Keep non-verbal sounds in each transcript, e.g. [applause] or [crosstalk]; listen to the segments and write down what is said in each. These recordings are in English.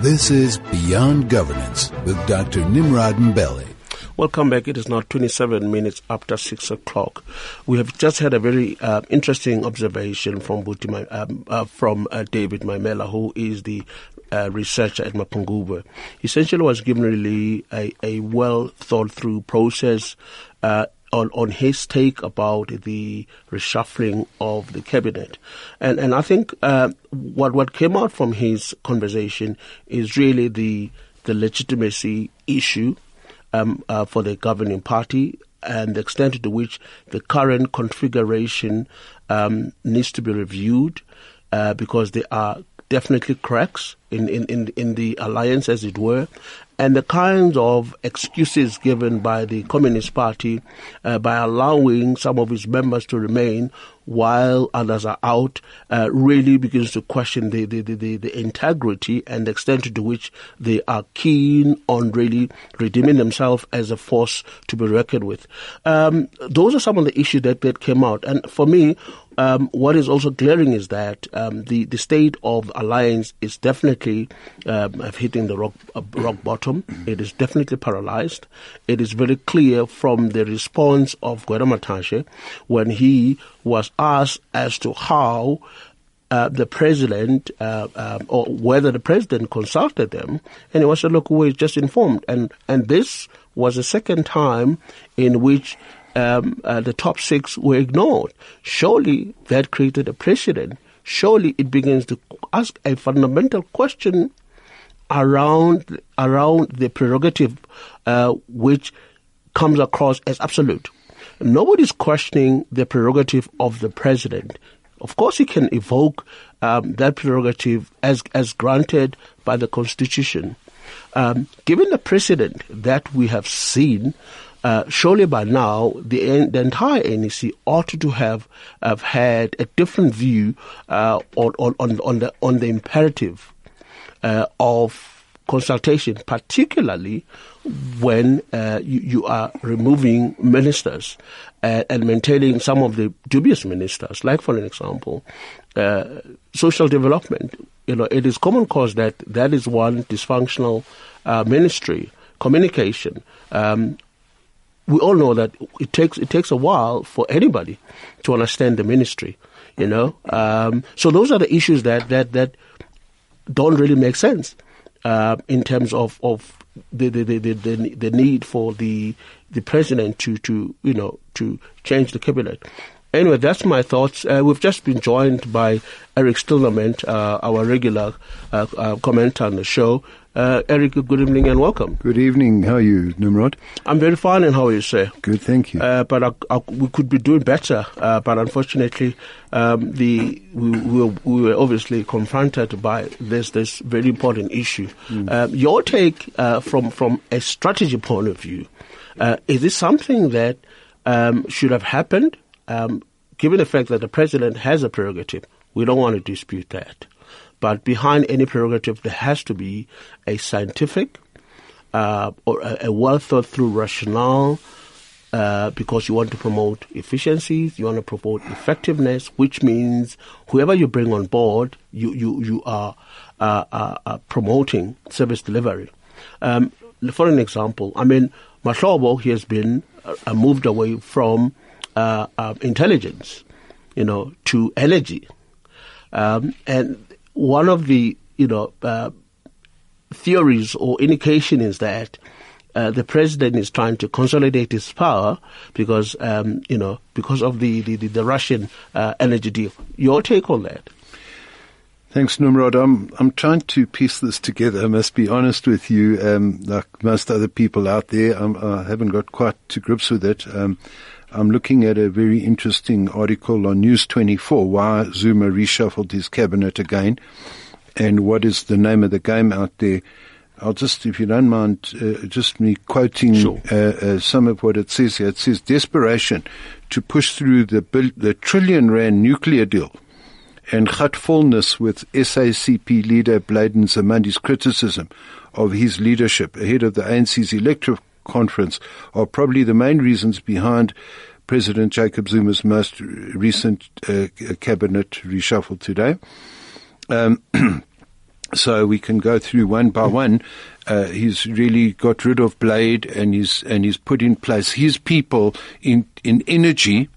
This is Beyond Governance with Dr. Nimrod Mbele. Welcome back. It is now 27 minutes after 6 o'clock. We have just had a very uh, interesting observation from Buti, um, uh, from uh, David Maimela, who is the uh, researcher at Mapungubwe. Essentially was given really a, a well thought through process uh, on, on his take about the reshuffling of the cabinet. And, and I think uh, what, what came out from his conversation is really the, the legitimacy issue um, uh, for the governing party and the extent to which the current configuration um, needs to be reviewed uh, because there are definitely cracks in, in, in, in the alliance, as it were, and the kinds of excuses given by the Communist Party uh, by allowing some of its members to remain while others are out uh, really begins to question the, the, the, the, integrity and the extent to which they are keen on really redeeming themselves as a force to be reckoned with. Um, those are some of the issues that, that came out. And for me, um, what is also glaring is that um, the the state of alliance is definitely um, hitting the rock uh, rock bottom. It is definitely paralyzed. It is very clear from the response of Gwede Mantashe when he was asked as to how uh, the president, uh, um, or whether the president consulted them, and he was said, "Look, we're just informed." And and this was the second time in which um, uh, the top six were ignored. Surely that created a precedent. Surely it begins to ask a fundamental question around around the prerogative uh, which comes across as absolute. Nobody's questioning the prerogative of the president. Of course, he can evoke um, that prerogative as as granted by the Constitution. Um, given the precedent that we have seen uh, surely by now the, the entire NEC ought to have, have had a different view uh, on, on, on, the, on the imperative uh, of consultation, particularly when uh, you, you, are removing ministers uh, and maintaining some of the dubious ministers, like for an example, uh, social development. You know, it is common cause that that is one dysfunctional ministry. Communication, um, we all know that it takes it takes a while for anybody to understand the ministry, you know. Um, so those are the issues that that that don't really make sense uh, in terms of of the the, the, the, the need for the the president to to you know to change the cabinet. Anyway, that's my thoughts. Uh, we've just been joined by Eric Stillerman, uh, our regular uh, uh, commentator on the show. Uh, Eric, good evening and welcome. Good evening. How are you, Nimrod? I'm very fine, and how are you, sir? Good, thank you. Uh, but I, I, we could be doing better. but unfortunately, um, the we, we, were, we, were, obviously confronted by this this very important issue. Mm. your take from from a strategy point of view is this something that um, should have happened? Um, given the fact that the president has a prerogative, we don't want to dispute that. But behind any prerogative, there has to be a scientific uh, or a, a, well thought through rationale. Uh, because you want to promote efficiencies, you want to promote effectiveness, which means whoever you bring on board, you you you are uh, uh, uh promoting service delivery. Um, for an example, I mean, Mahlobo he has been uh, moved away from uh, intelligence, you know, to energy. Um, and one of the, you know, uh, theories or indication is that uh, the president is trying to consolidate his power because, um, you know, because of the, the, the Russian uh, energy deal. Your take on that? Thanks, Nimrod. I'm I'm trying to piece this together. I must be honest with you. Um, like most other people out there, I'm, I have not got quite to grips with it. Um, I'm looking at a very interesting article on News 24 why Zuma reshuffled his cabinet again and what is the name of the game out there. I'll just, if you don't mind, uh, just me quoting sure. uh, uh, some of what it says here. It says desperation to push through the, the trillion rand nuclear deal and hurtfulness with SACP leader Blade Nzimande's criticism of his leadership ahead of the ANC's electoral conference are probably the main reasons behind President Jacob Zuma's most recent uh, cabinet reshuffle today. Um, [clears throat] So we can go through one by one. Uh, he's really got rid of Blade and he's and he's put in place his people in in energy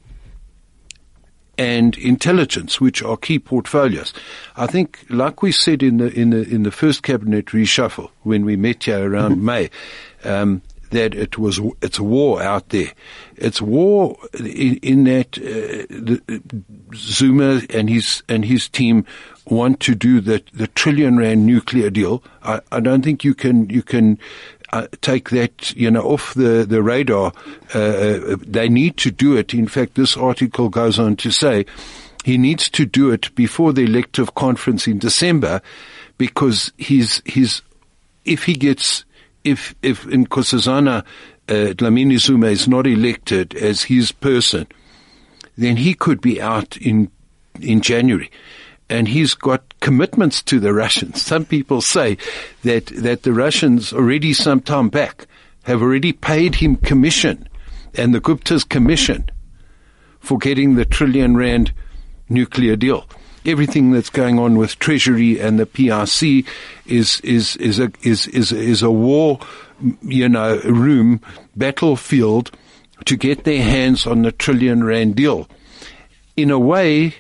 and intelligence, which are key portfolios. I think, like we said in the in the in the first cabinet reshuffle when we met here around mm-hmm. May, um, that it was it's war out there. It's war in, in that uh, the, Zuma and his and his team want to do the the trillion rand nuclear deal. I, I don't think you can you can uh, take that, you know, off the, the radar. Uh, uh, they need to do it. In fact, this article goes on to say he needs to do it before the elective conference in December because he's, he's, if he gets, if, if in Nkosazana, uh, Dlamini Zuma is not elected as his person, then he could be out in, in January and he's got commitments to the Russians. Some people say that, that the Russians already some time back have already paid him commission and the Gupta's commission for getting the trillion rand nuclear deal. Everything that's going on with Treasury and the PIC is, is, is a, is, is, is a war, you know, room, battlefield to get their hands on the trillion rand deal. In a way,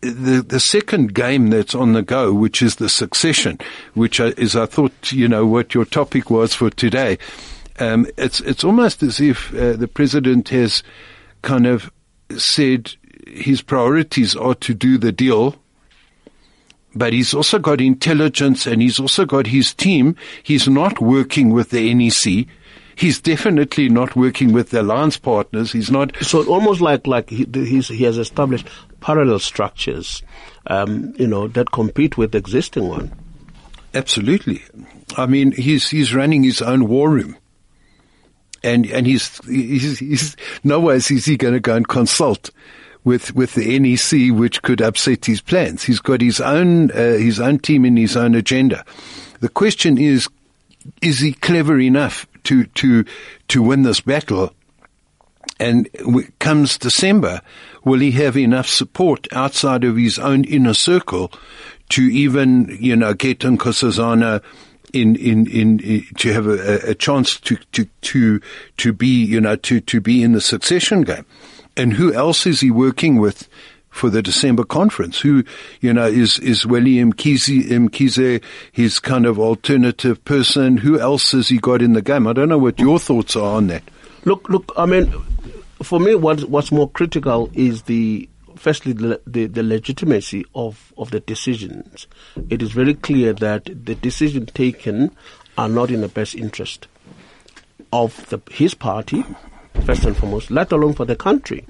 the the second game that's on the go, which is the succession, which is I thought you know what your topic was for today. Um, it's it's almost as if uh, the president has kind of said his priorities are to do the deal, but he's also got intelligence and he's also got his team. He's not working with the NEC. He's definitely not working with the alliance partners. He's not. So almost like like he, he has established parallel structures, um, you know, that compete with the existing one. Absolutely. I mean, he's he's running his own war room, and and he's he's, he's nowhere is he going to go and consult with with the NEC, which could upset his plans. He's got his own uh, his own team and his own agenda. The question is, is he clever enough to to to win this battle? And comes December, will he have enough support outside of his own inner circle to even, you know, get Nkosazana in, in, in, in, to have a, a chance to, to, to, to be, you know, to, to be in the succession game? And who else is he working with for the December conference? Who, you know, is, is William Mkhize his kind of alternative person? Who else has he got in the game? I don't know what your thoughts are on that. Look, look, I mean, for me, what, what's more critical is the firstly the, the, the, legitimacy of, of the decisions. It is very clear that the decisions taken are not in the best interest of the, his party, first and foremost, let alone for the country.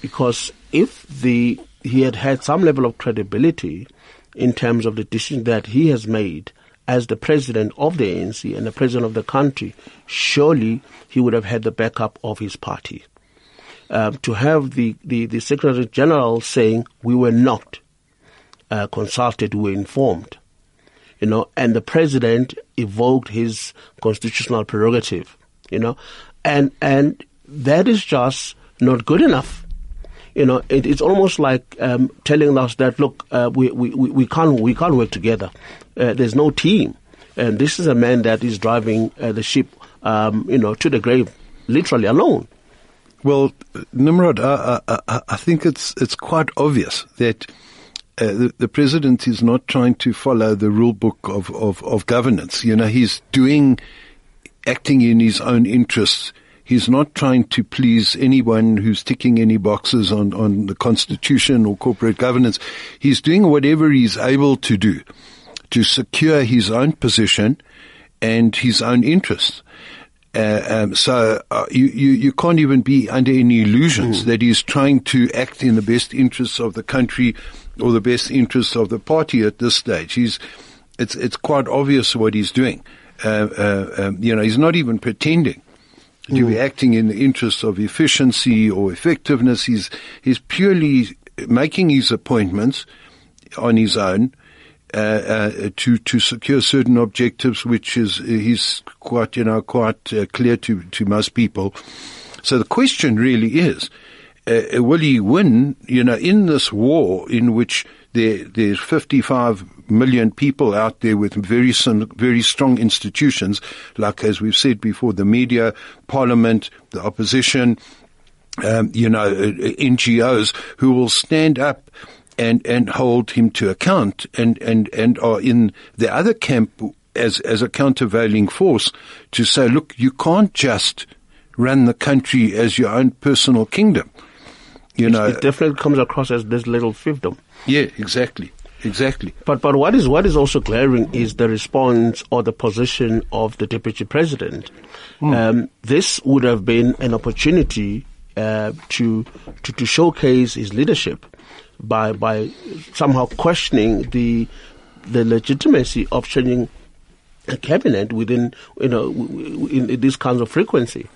Because if the he had had some level of credibility in terms of the decision that he has made as the president of the ANC and the president of the country, surely he would have had the backup of his party. Um, to have the, the, the, Secretary General saying we were not uh, consulted, we were informed, you know, and the president evoked his constitutional prerogative, you know, and and that is just not good enough. You know, it, it's almost like um, telling us that look, uh, we, we, we can't we can't work together. Uh, there's no team, and this is a man that is driving uh, the ship, um, you know, to the grave, literally alone. Well, Nimrod, I, I, I think it's it's quite obvious that uh, the, the, president is not trying to follow the rule book of, of, of governance. You know, he's doing, acting in his own interests. He's not trying to please anyone who's ticking any boxes on, on the constitution or corporate governance. He's doing whatever he's able to do to secure his own position and his own interests. Uh, um, so uh, you, you, you can't even be under any illusions mm. that he's trying to act in the best interests of the country or the best interests of the party at this stage. He's it's it's quite obvious what he's doing. Uh, uh um, you know, he's not even pretending to mm. be acting in the interests of efficiency or effectiveness. He's he's purely making his appointments on his own uh, uh, to to secure certain objectives, which is he's quite you know quite uh, clear to to most people. So the question really is, uh, will he win? You know, in this war in which there, there's 55 million people out there with very, very strong institutions, like as we've said before, the media, parliament, the opposition, um, you know, uh, NGOs who will stand up and, and hold him to account and, and, and are in the other camp as, as a countervailing force to say, look, you can't just run the country as your own personal kingdom. You it, know, it definitely comes across as this little fiefdom. Yeah, exactly. Exactly. But but what is what is also glaring is the response or the position of the deputy president. Mm. Um, this would have been an opportunity uh, to, to to showcase his leadership by by somehow questioning the the legitimacy of changing a cabinet within you know in, in these kinds of frequency.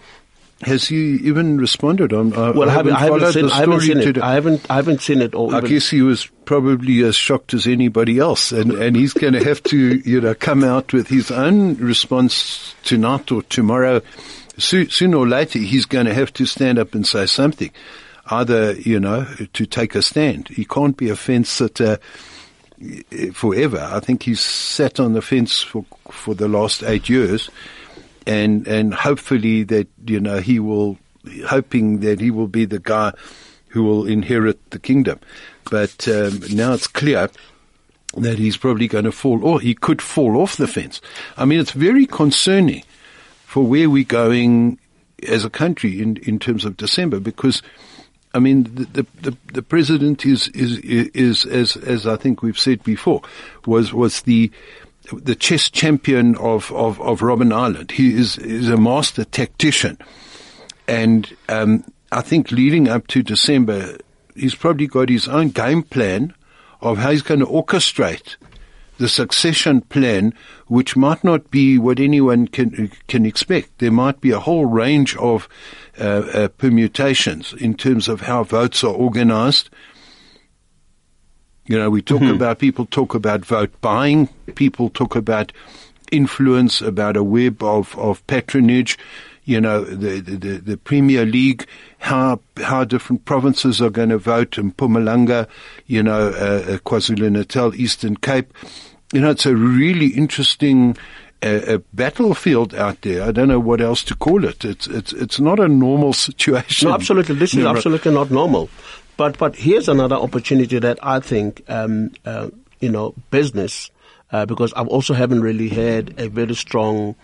Has he even responded on? Uh, well, I haven't, I haven't, seen, I haven't seen it. I haven't, I haven't seen it. Or I guess he was probably as shocked as anybody else, and and he's going to have to, you know, come out with his own response tonight or tomorrow. So, sooner or later, he's going to have to stand up and say something, either you know, to take a stand. He can't be a fence sitter forever. I think he's sat on the fence for for the last eight years and and hopefully that you know he will hoping that he will be the guy who will inherit the kingdom. But um, now it's clear that he's probably going to fall, or he could fall off the fence. I mean, it's very concerning for where we're going as a country in in terms of December because. I mean, the, the, the, president is, is, is, as, as I think we've said before, was, was the, the chess champion of, of, of Robben Island. He is, is a master tactician. And um, I think leading up to December, he's probably got his own game plan of how he's going to orchestrate the succession plan, which might not be what anyone can can expect. There might be a whole range of uh, uh, permutations in terms of how votes are organized. You know, we talk mm-hmm. about people talk about vote buying, people talk about influence, about a web of, of patronage. You know, the, the, the Premier League, how how different provinces are going to vote in Mpumalanga, you know, uh, uh, KwaZulu Natal, Eastern Cape. You know, it's a really interesting a, a, battlefield out there. I don't know what else to call it. It's it's it's not a normal [laughs] situation. No, absolutely. This is absolutely not normal. But but here's another opportunity that I think um, uh, you know business uh, because I also haven't really heard a very strong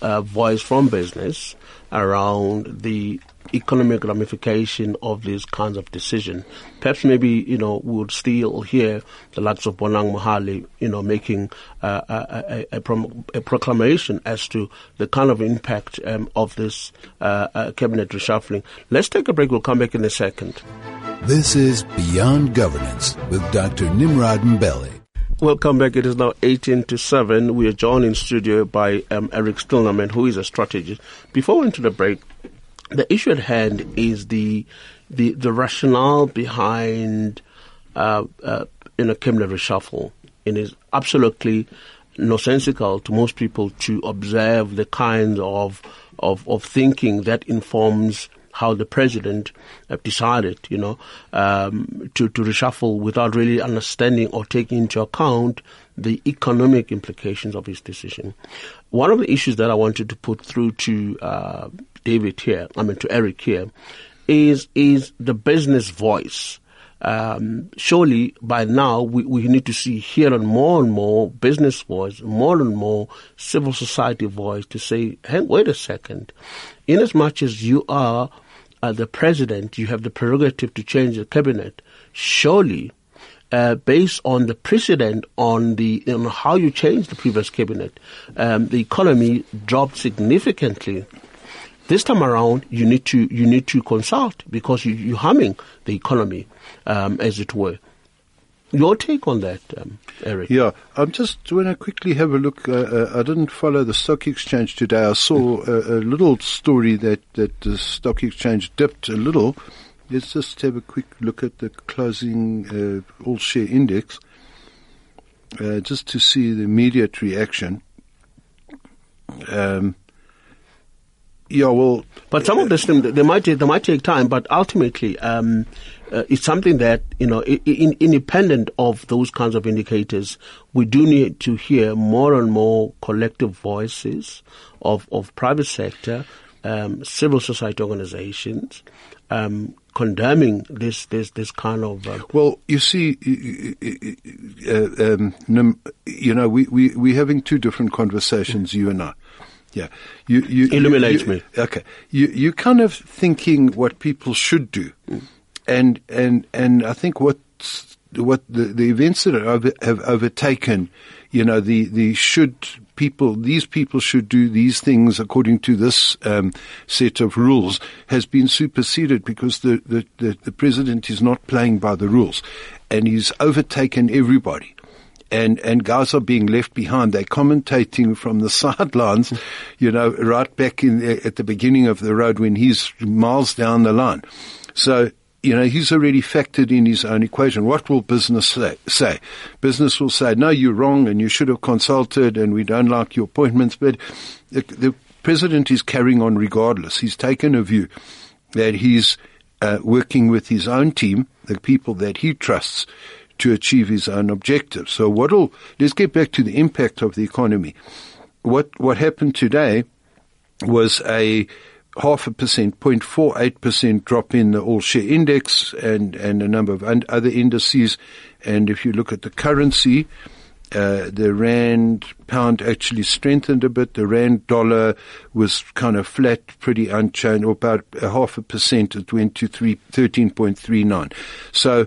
uh, voice from business around the economic ramification of these kinds of decisions. Perhaps maybe, you know, we would still hear the likes of Bonang Mohale, you know, making uh, a, a, a, prom- a, proclamation as to the kind of impact um, of this uh, uh, cabinet reshuffling. Let's take a break. We'll come back in a second. This is Beyond Governance with Dr. Nimrod Mbele. Welcome back. It is now 18 to 7. We are joined in studio by um, Eric Stillerman, who is a strategist. Before we went to the break, the issue at hand is the the, the rationale behind uh, uh, in a cabinet reshuffle. It is absolutely nonsensical to most people to observe the kind of, of, of thinking that informs how the president uh, decided, you know, um, to, to reshuffle without really understanding or taking into account the economic implications of his decision. One of the issues that I wanted to put through to uh, David here, I mean to Eric here, is is the business voice. Um, surely by now we, we need to see here and more and more business voice, more and more civil society voice to say, hey, wait a second. In as much as you are the president, you have the prerogative to change the cabinet. Surely, uh, based on the precedent on the on how you changed the previous cabinet, um, the economy dropped significantly this time around, you need to you need to consult because you, you're harming the economy, um, as it were. Your take on that, um, Eric? Yeah, I'm just when I quickly have a look. Uh, uh, I didn't follow the stock exchange today. I saw a, a, little story that that the stock exchange dipped a little. Let's just have a quick look at the closing uh, all share index, uh, just to see the immediate reaction. Um, Yeah, well, but some of this they might they might take time, but ultimately, um, uh, it's something that you know, in, independent of those kinds of indicators, we do need to hear more and more collective voices of of private sector, um, civil society organizations, um, condemning this this this kind of. Uh, well, you see, uh, um, you know, we we we're having two different conversations, you and I. Yeah, you you illuminate you, me. Okay, you you kind of thinking what people should do, mm. And and and I think what what the, the events that have, have overtaken, you know, the the should people, these people should do these things according to this um, set of rules, has been superseded because the, the, the, the president is not playing by the rules, and he's overtaken everybody and and guys are being left behind. They're commentating from the [laughs] sidelines, you know, right back in at the beginning of the road when he's miles down the line. So you know, he's already factored in his own equation. What will business say? Business will say, no, you're wrong and you should have consulted and we don't like your appointments. But the, the president is carrying on regardless. He's taken a view that he's uh, working with his own team, the people that he trusts, to achieve his own objectives. So what'll, let's get back to the impact of the economy. What, what happened today was a, half a percent, 0.48% drop in the all share index and, and a number of other indices. And if you look at the currency, uh, the rand pound actually strengthened a bit. The rand dollar was kind of flat, pretty unchanged, or about a half a percent. It went to three, 13.39. So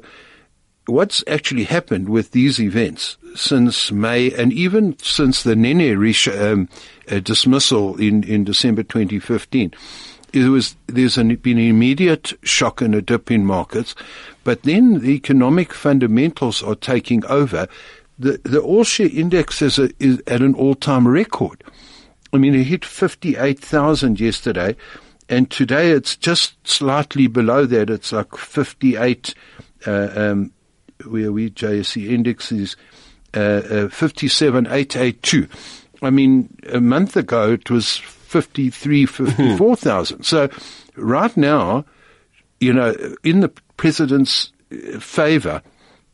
what's actually happened with these events since May and even since the Nene um, uh, dismissal in, in December 2015, it was, there's an, been an immediate shock and a dip in markets, but then the economic fundamentals are taking over. The, the all share index is, a, is at an all time record. I mean, it hit 58,000 yesterday, and today it's just slightly below that. It's like 58, uh, um, where we JSE index is uh, uh, 57,882. I mean, a month ago it was 53, 54,000. so right now, you know, in the president's favor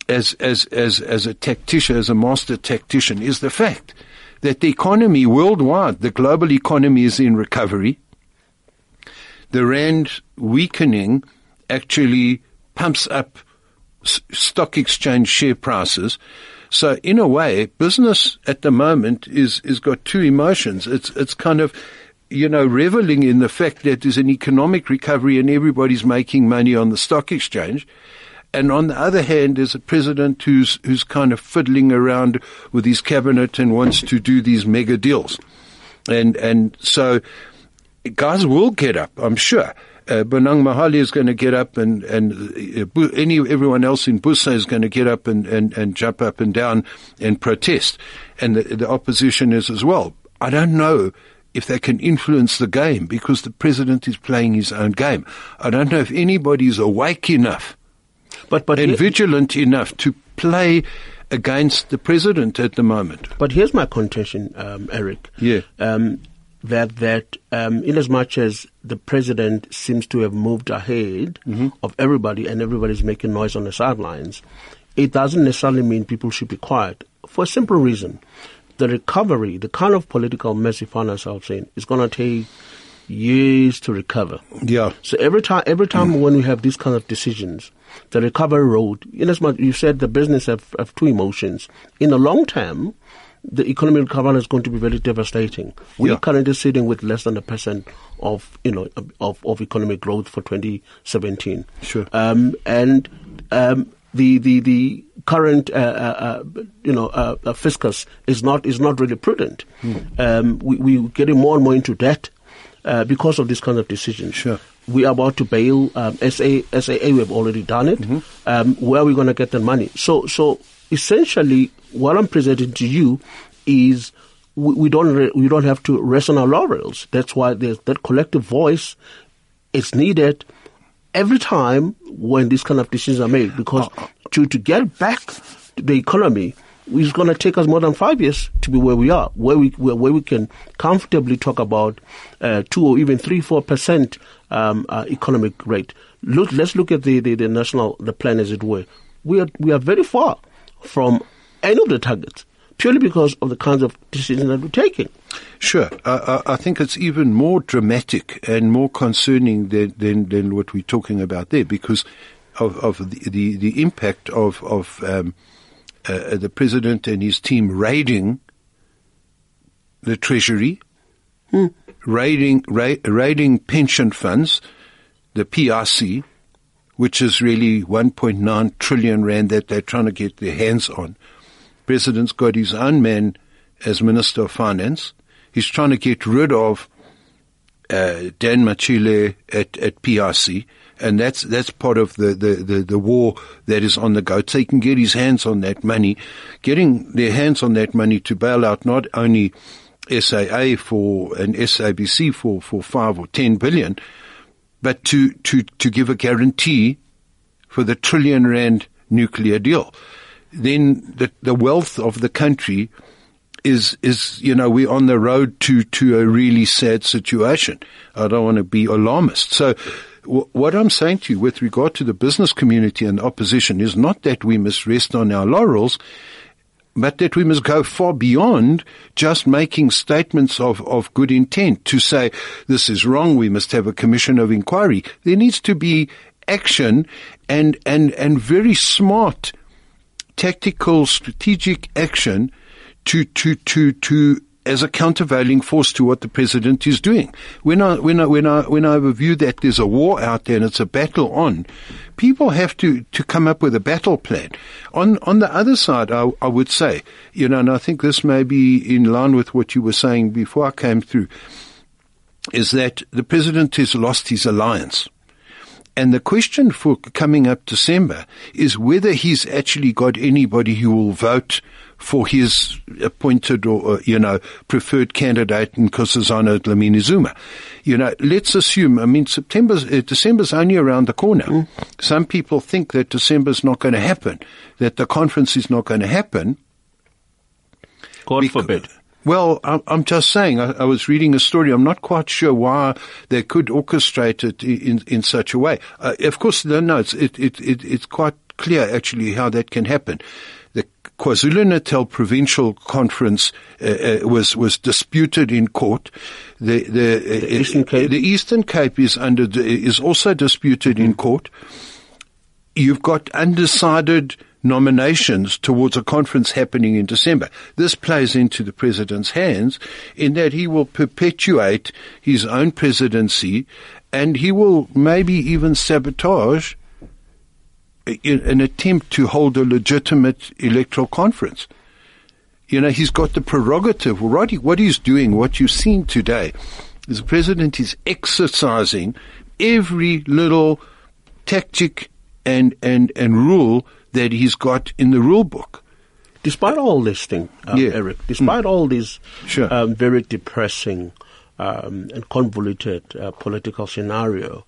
as, as, as, as a tactician, as a master tactician is the fact that the economy worldwide, the global economy is in recovery. The rand weakening actually pumps up stock exchange share prices. So in a way, business at the moment is is got two emotions. It's it's kind of you know reveling in the fact that there's an economic recovery and everybody's making money on the stock exchange. And on the other hand, there's a president who's who's kind of fiddling around with his cabinet and wants to do these mega deals. And and so guys will get up, I'm sure uh, Bonang Mohale is going to get up and, and uh, any, everyone else in Busa is going to get up and, and, and jump up and down and protest. And the, the opposition is as well. I don't know if they can influence the game because the president is playing his own game. I don't know if anybody is awake enough but, but and he- vigilant enough to play against the president at the moment. But here's my contention, um, Eric. Yeah. Um, that that um, in as much as the president seems to have moved ahead mm-hmm. of everybody and everybody's making noise on the sidelines, it doesn't necessarily mean people should be quiet for a simple reason. The recovery, the kind of political mess we find ourselves in, is going to take years to recover. Yeah. So every time, every time mm. when we have these kind of decisions, the recovery road, in as much you said the business have, have two emotions. In the long term, the economic recovery is going to be very devastating. We're currently sitting with less than a percent of you know of, of economic growth for 2017. Sure. Um, and um, the the the current uh, uh, uh you know uh, uh, fiscus is not is not really prudent. Mm. Um, we we're getting more and more into debt uh, because of these kinds of decisions. Sure. We are about to bail um, SA, SAA. We have already done it. Mm-hmm. Um, where are we going to get the money? So so essentially what I'm presenting to you is we, we don't re- we don't have to rest on our laurels. That's why there's that collective voice is needed every time when these kind of decisions are made because uh, to to get back the economy it's going to take us more than five years to be where we are, where we where, where we can comfortably talk about uh, two or even three, four percent um, uh, economic rate. Look, let's look at the, the, the national the plan as it were. We are we are very far from any of the targets purely because of the kinds of decisions that we're taking. Sure. Uh, I think it's even more dramatic and more concerning than, than, than what we're talking about there because of, of the, the, the impact of, of um, uh, the president and his team raiding the treasury, hmm. raiding, ra- raiding pension funds, the PIC, which is really 1.9 trillion rand that they're trying to get their hands on. President's got his own man as Minister of Finance. He's trying to get rid of uh, Dan Matjila at, at PIC, and that's that's part of the, the, the, the, war that is on the go. So he can get his hands on that money, getting their hands on that money to bail out not only SAA for and SABC for, for five or ten billion, but to, to, to give a guarantee for the trillion rand nuclear deal then the, the wealth of the country is is you know we're on the road to to a really sad situation. I don't want to be alarmist. So w- what I'm saying to you with regard to the business community and opposition is not that we must rest on our laurels, but that we must go far beyond just making statements of, of good intent to say this is wrong. We must have a commission of inquiry. There needs to be action and and and very smart tactical, strategic action to, to, to, to, as a countervailing force to what the president is doing. When I, when I, when I, when I review that there's a war out there and it's a battle on, people have to, to come up with a battle plan. On, on the other side, I, I would say, you know, and I think this may be in line with what you were saying before I came through, is that the president has lost his alliance. And the question for coming up December is whether he's actually got anybody who will vote for his appointed or, uh, you know, preferred candidate in Nkosazana Dlamini Zuma. You know, let's assume, I mean, September's, uh, December's only around the corner. Mm. Some people think that December's not going to happen, that the conference is not going to happen. God forbid. Well, I'm just saying, I, was reading a story. I'm not quite sure why they could orchestrate it in, in such a way. Uh, of course, no, it's, it, it, it, it's quite clear actually how that can happen. The KwaZulu-Natal Provincial Conference uh, uh, was was disputed in court. The the, the, uh, Eastern Cape. the Eastern Cape is under is also disputed in court. You've got undecided nominations towards a conference happening in December. This plays into the president's hands in that he will perpetuate his own presidency and he will maybe even sabotage an attempt to hold a legitimate electoral conference. You know, he's got the prerogative. What he's doing, what you've seen today, is the president is exercising every little tactic and, and, and rule that he's got in the rule book. Despite all this thing, uh, yeah. Eric, despite mm. all this sure. um, very depressing um, and convoluted uh, political scenario,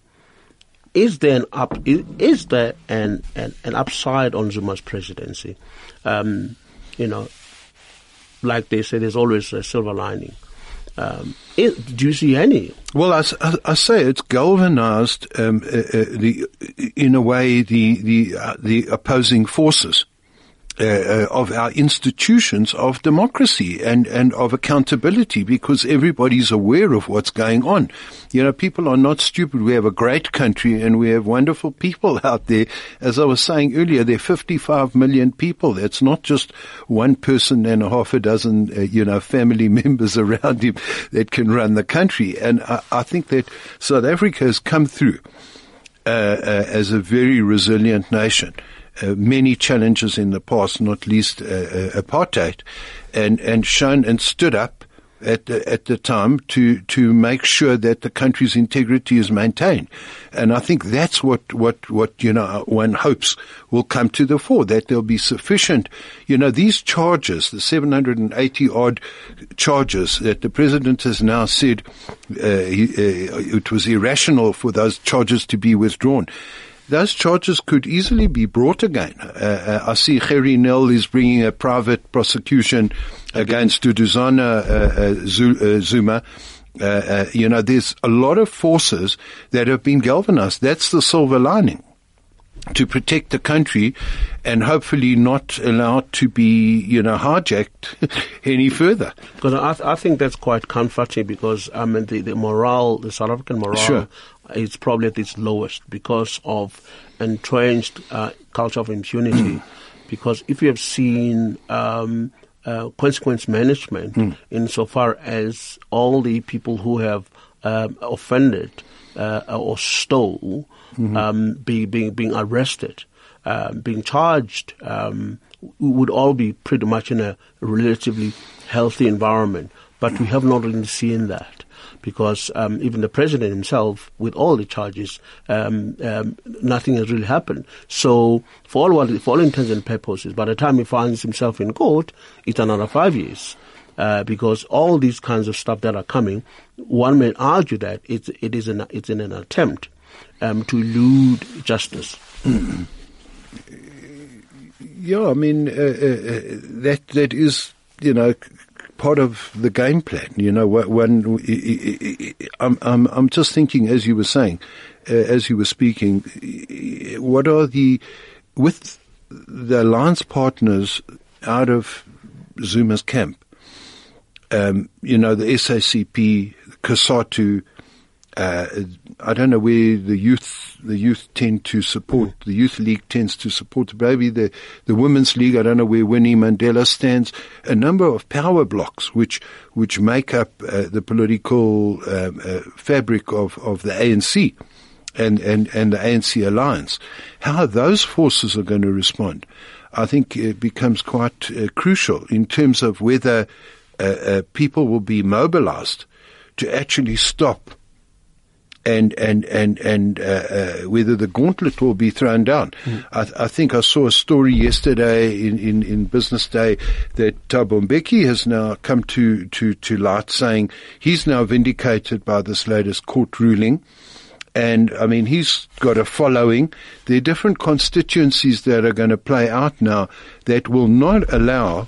is there an up? Is, is there an, an, an upside on Zuma's presidency? Um, you know, like they say, there's always a silver lining. Um, it, do you see any? Well, I, I, say it's galvanized um, uh, uh, the, in a way the the uh, the opposing forces. Uh, uh, of our institutions of democracy and, and of accountability because everybody's aware of what's going on. You know, people are not stupid. We have a great country and we have wonderful people [laughs] out there. As I was saying earlier, there are 55 million people. That's not just one person and a half a dozen, uh, you know, family [laughs] members around him that can run the country. And I, I think that South Africa has come through uh, uh as a very resilient nation many challenges in the past, not least uh, uh, apartheid, and and shown and stood up at the, at the time to to make sure that the country's integrity is maintained, and I think that's what what what you know one hopes will come to the fore that there'll be sufficient, you know, these charges, the 780 odd charges that the president has now said uh, he, uh, it was irrational for those charges to be withdrawn those charges could easily be brought again. Uh, uh, I see Gerrie Nel is bringing a private prosecution against Duduzane uh, Zuma. you know, there's a lot of forces that have been galvanized. That's the silver lining to protect the country and hopefully not allow it to be, you know, hijacked [laughs] any further. Because I, th- I think that's quite comforting because, I mean, the, the morale, the South African morale sure. Is probably at its lowest because of entrenched uh, culture of impunity. because if you have seen um, uh, consequence management mm. insofar as all the people who have um, offended uh, or stole mm-hmm. um, being, being, being arrested, uh, being charged, um, would all be pretty much in a relatively healthy environment. But we have not really seen that because um, even the president himself, with all the charges, um, um, nothing has really happened. So, for all, for all intents and purposes, by the time he finds himself in court, it's another five years. Uh, because all these kinds of stuff that are coming, one may argue that it's, it is an, it's in an attempt um, to elude justice. Yeah, I mean uh, uh, uh, that that is you know part of the game plan. You know, when I'm I'm I'm just thinking as you were saying, uh, as you were speaking, what are the with the alliance partners out of Zuma's camp? Um, you know, the SACP, COSATU, uh, I don't know where the youth the youth tend to support. The youth league tends to support maybe the the women's league. I don't know where Winnie Mandela stands. A number of power blocks which which make up uh, the political um, uh, fabric of of the ANC and and and the ANC alliance. How those forces are going to respond, I think it becomes quite uh, crucial in terms of whether uh, uh, people will be mobilized to actually stop and and and and uh, uh, whether the gauntlet will be thrown down. Mm. I, I, think I saw a story yesterday in, in, in Business Day that Thabo Mbeki has now come to, to, to light, saying he's now vindicated by this latest court ruling. And I mean, he's got a following. There are different constituencies that are going to play out now that will not allow,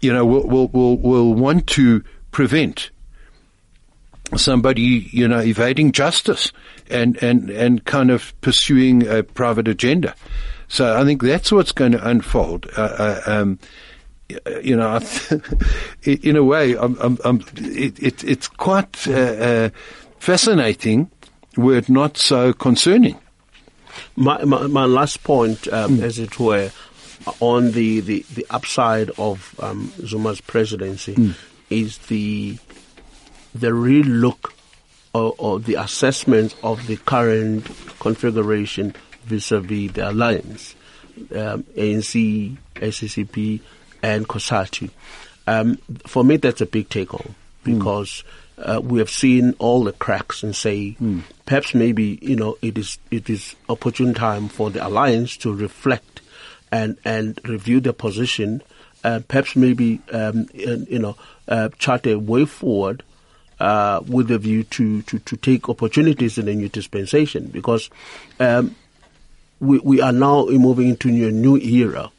you know, will will will, will want to prevent somebody, you know, evading justice and, and, and kind of pursuing a private agenda. So I think that's what's going to unfold. Uh, uh, um, you know, [laughs] in a way, I'm, I'm, I'm, it, it, it's quite uh, uh, fascinating, were it not so concerning. My, my, my last point, um, mm. as it were, on the, the, the upside of um, Zuma's presidency mm. is the the real look or, or the assessment of the current configuration vis-a-vis the alliance, um, ANC, SACP, and COSATU. Um, for me, that's a big take home because mm. uh, we have seen all the cracks and say mm. perhaps maybe you know it is it is opportune time for the alliance to reflect and and review their position. Uh, perhaps maybe um, you know uh, chart a way forward uh, with a view to, to, to take opportunities in the new dispensation because um, we, we are now moving into a new era.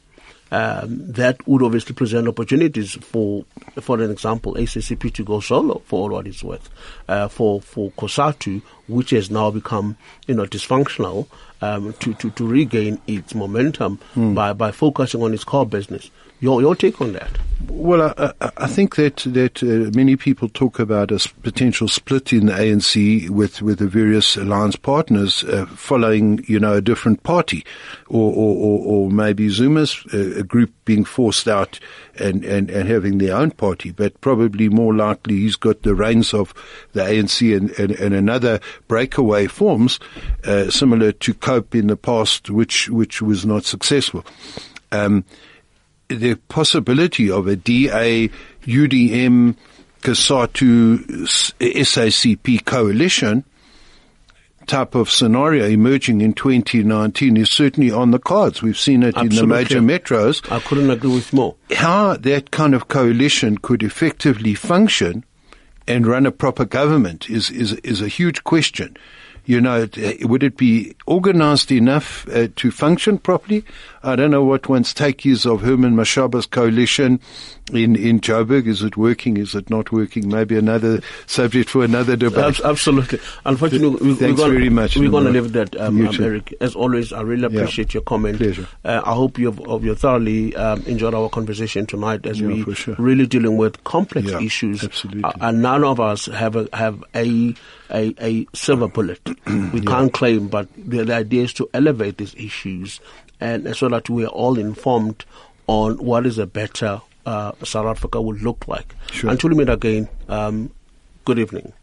Um, that would obviously present opportunities for, for an example, SACP to go solo for all what it's worth, uh, for for COSATU, which has now become you know dysfunctional, um, to, to to regain its momentum mm. by by focusing on its core business. Your your take on that? Well, I, I think that that uh, many people talk about a potential split in the ANC with with the various alliance partners uh, following, you know, a different party, or or, or, or maybe Zuma's uh, group being forced out and, and, and having their own party. But probably more likely, he's got the reins of the ANC and, and, and another breakaway forms, uh, similar to Cope in the past, which which was not successful. Um, the possibility of a DA, UDM, COSATU, SACP coalition type of scenario emerging in 2019 is certainly on the cards. We've seen it Absolutely. in the major metros. I couldn't agree with more. How that kind of coalition could effectively function and run a proper government is, is, is a huge question you know, would it be organized enough uh, to function properly? I don't know what one's take is of Herman Mashaba's coalition in, in Joburg. Is it working? Is it not working? Maybe another subject for another debate. Absolutely. Unfortunately, we, Thanks we're gonna, very much. We're going to leave that, um, um. Eric. As always, I really appreciate your comment. Pleasure. Uh, I hope you've, uh, you thoroughly um, enjoyed our conversation tonight as Yeah, we sure. really dealing with complex Yeah, issues. absolutely. Uh, and none of us have a, have a a, a silver bullet. [clears throat] we can't claim, but the, the idea is to elevate these issues and so that we are all informed on what is a better uh, South Africa would look like. Sure. Until we meet again, um, good evening.